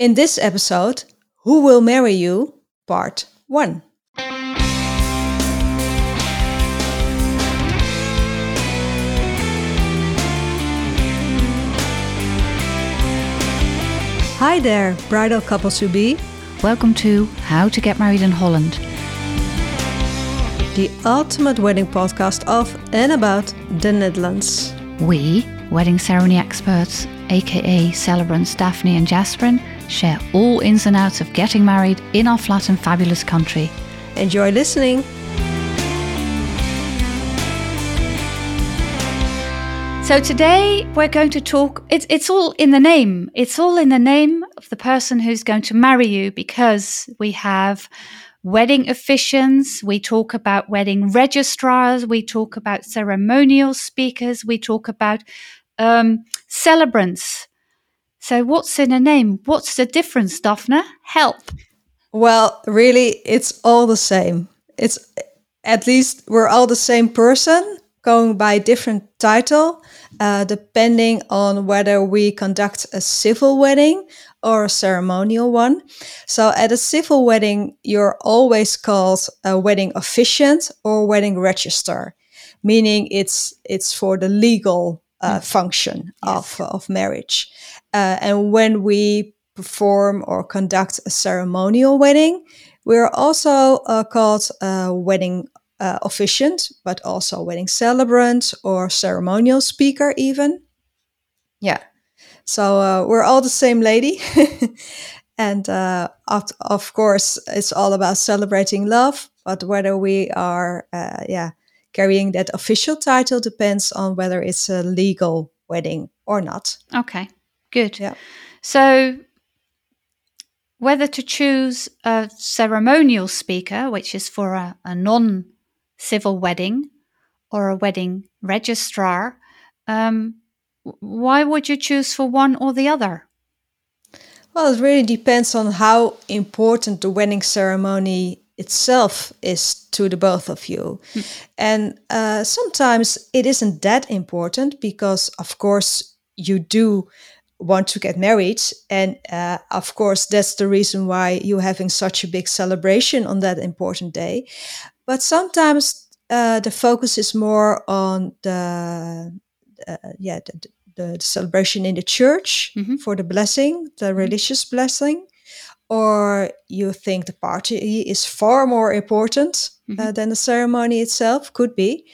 In this episode, Who Will Marry You? Part 1. Hi there, bridal couples to be. Welcome to How to Get Married in Holland. the ultimate wedding podcast of and about the Netherlands. We, wedding ceremony experts, aka celebrants Daphne and Jasperin, share all ins and outs of getting married in our flat and fabulous country. Enjoy listening. So today we're going to talk it's it's all in the name. It's all in the name of the person who's going to marry you because we have wedding officiants, we talk about wedding registrars, we talk about ceremonial speakers, we talk about um, celebrants. So what's in a name? What's the difference, Daphne? Help. Well, really, it's all the same. It's at least we're all the same person going by different title, uh, depending on whether we conduct a civil wedding or a ceremonial one. So at a civil wedding, you're always called a wedding officiant or wedding registrar, meaning it's it's for the legal uh, function of of marriage. Uh, and when we perform or conduct a ceremonial wedding, we're also uh, called a wedding uh, officiant, but also wedding celebrant or ceremonial speaker, even. Yeah. So uh, we're all the same lady. and uh, of, of course, it's all about celebrating love. But whether we are, uh, yeah, carrying that official title depends on whether it's a legal wedding or not. Okay, good. Yeah. So whether to choose a ceremonial speaker, which is for a, a non civil wedding, or a wedding registrar, um, why would you choose for one or the other? Well, it really depends on how important the wedding ceremony itself is to the both of you. And uh, sometimes it isn't that important because, of course, you do want to get married. And uh, of course, that's the reason why you're having such a big celebration on that important day. But sometimes uh, the focus is more on the, uh, yeah, the, the, the celebration in the church Mhm. for the blessing, the religious blessing, or you think the party is far more important uh, than the ceremony itself, could be,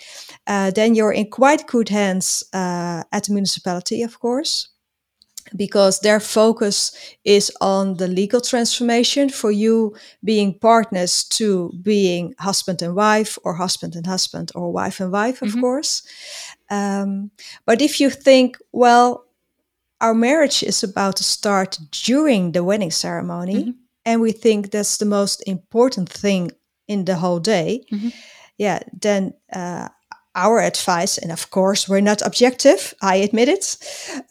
uh, then you're in quite good hands uh, at the municipality, of course, because their focus is on the legal transformation for you being partners to being husband and wife, or husband and husband, or wife and wife, of course. Um, but if you think, well, our marriage is about to start during the wedding ceremony, and we think that's the most important thing in the whole day, yeah, then uh, our advice, and of course, we're not objective, I admit it,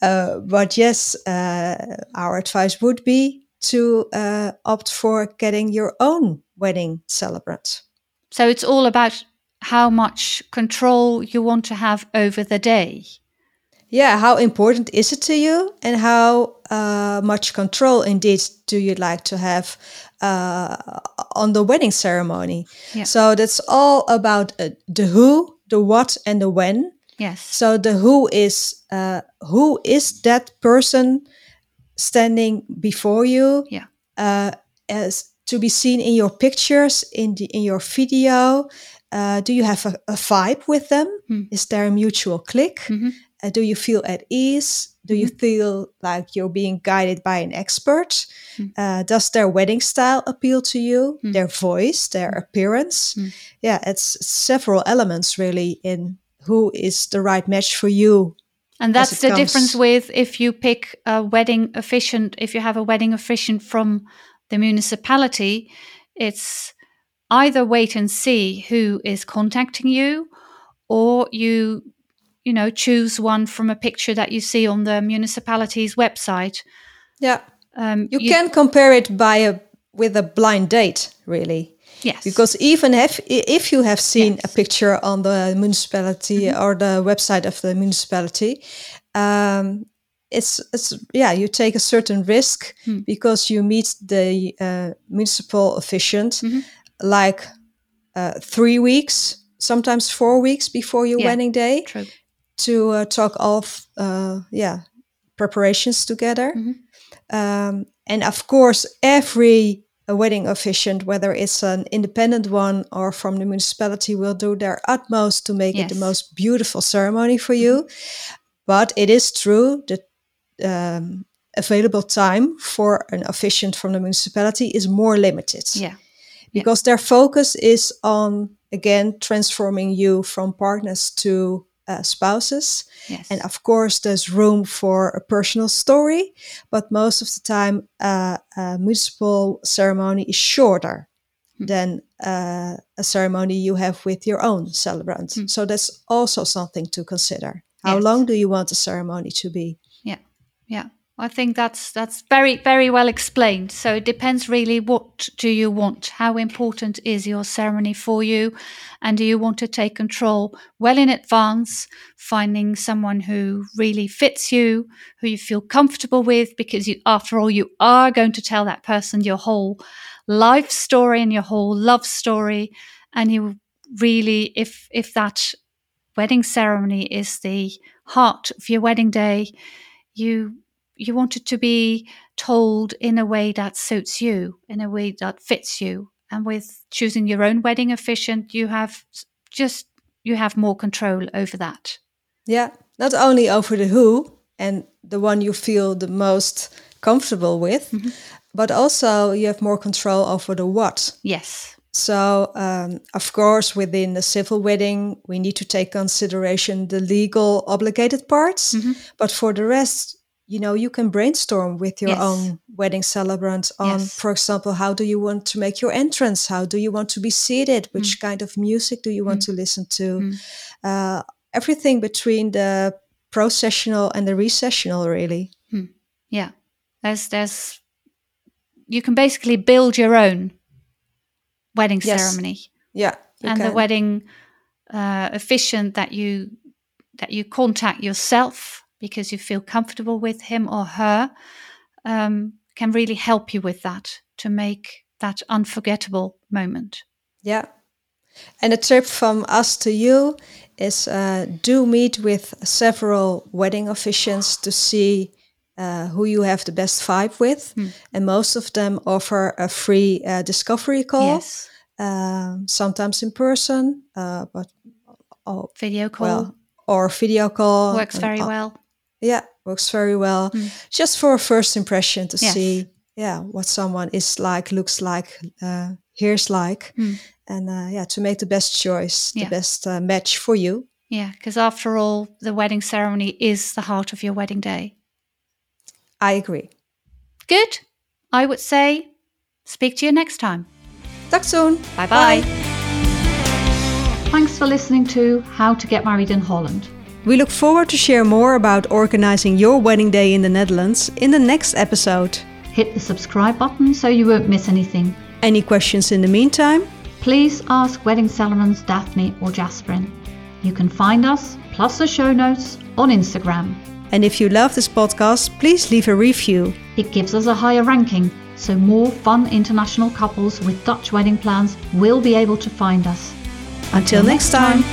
uh, but yes, uh, our advice would be to uh, opt for getting your own wedding celebrant. So it's all about how much control you want to have over the day. Yeah, how important is it to you, and how uh, much control indeed do you like to have uh, on the wedding ceremony? Yeah. So that's all about uh, the who, the what, and the when. Yes. So the who is uh, who is that person standing before you Yeah. uh, as to be seen in your pictures in the in your video. Uh, do you have a, a vibe with them? Is there a mutual click? Uh, do you feel at ease? Do you feel like you're being guided by an expert? Uh, does their wedding style appeal to you? Their voice, their appearance? Yeah, it's several elements really in who is the right match for you. And that's the difference with if you pick a wedding officiant, if you have a wedding officiant from the municipality, it's either wait and see who is contacting you or you you know choose one from a picture that you see on the municipality's website Yeah, um, you, can compare it by a with a blind date, really. yes Because even if if you have seen a picture on the municipality Mm-hmm. or the website of the municipality, um, it's it's yeah you take a certain risk Hmm. because you meet the uh, municipal officiant Mhm. like uh, three weeks sometimes four weeks before your Yeah. wedding day True. To uh, talk of uh, yeah preparations together Mhm. um, and of course every wedding officiant whether it's an independent one or from the municipality will do their utmost to make it the Mm-hmm. most beautiful ceremony for you but it is true that um, available time for an officiant from the municipality is more limited Yeah. because their focus is on again transforming you from partners to uh, spouses Yes. and of course there's room for a personal story but most of the time uh, a municipal ceremony is shorter Hmm. than uh, a ceremony you have with your own celebrant Hmm. so that's also something to consider how Yes. long do you want the ceremony to be Yeah, yeah. I think that's that's very very well explained. So it depends really what do you want? How important is your ceremony for you? And do you want to take control well in advance, finding someone who really fits you, who you feel comfortable with because you after all you are going to tell that person your whole life story and your whole love story and you really if if that wedding ceremony is the heart of your wedding day you you want it to be told in a way that suits you in a way that fits you and with choosing your own wedding officiant you have just you have more control over that yeah not only over the who and the one you feel the most comfortable with but also you have more control over the what yes So, um, of course, within the civil wedding, we need to take consideration the legal obligated parts. Mhm. But for the rest, you know, you can brainstorm with your Yes. own wedding celebrant on, Yes. for example, how do you want to make your entrance? How do you want to be seated? Which kind of music do you want to listen to? Mm. Uh, everything between the processional and the recessional, really. yeah there's there's you can basically build your own wedding Yes. ceremony Yeah. and the wedding uh, officiant that you that you contact yourself because you feel comfortable with him or her um, can really help you with that to make that unforgettable moment. Yeah. And a tip from us to you is uh, do meet with several wedding officiants to see uh, who you have the best vibe with. And most of them offer a free uh, discovery call, Yes, um, sometimes in person, uh, but oh, video call well, or video call. works very uh, well. Yeah, works very well. Just for a first impression to Yes. see, yeah, what someone is like, looks like, uh, hears like, and uh, yeah, to make the best choice, Yeah. the best uh, match for you. Yeah, because after all, the wedding ceremony is the heart of your wedding day. I agree. Good. I would say, speak to you next time. Talk soon. Bye bye. Thanks for listening to How to Get Married in Holland. We look forward to share more about organizing your wedding day in the Netherlands in the next episode. Hit the subscribe button so you won't miss anything. Any questions in the meantime? Please ask wedding celebrants Daphne or Jasperin. You can find us, plus the show notes, on Instagram. And if you love this podcast, please leave a review. It gives us a higher ranking, so more fun international couples with Dutch wedding plans will be able to find us. Until next time.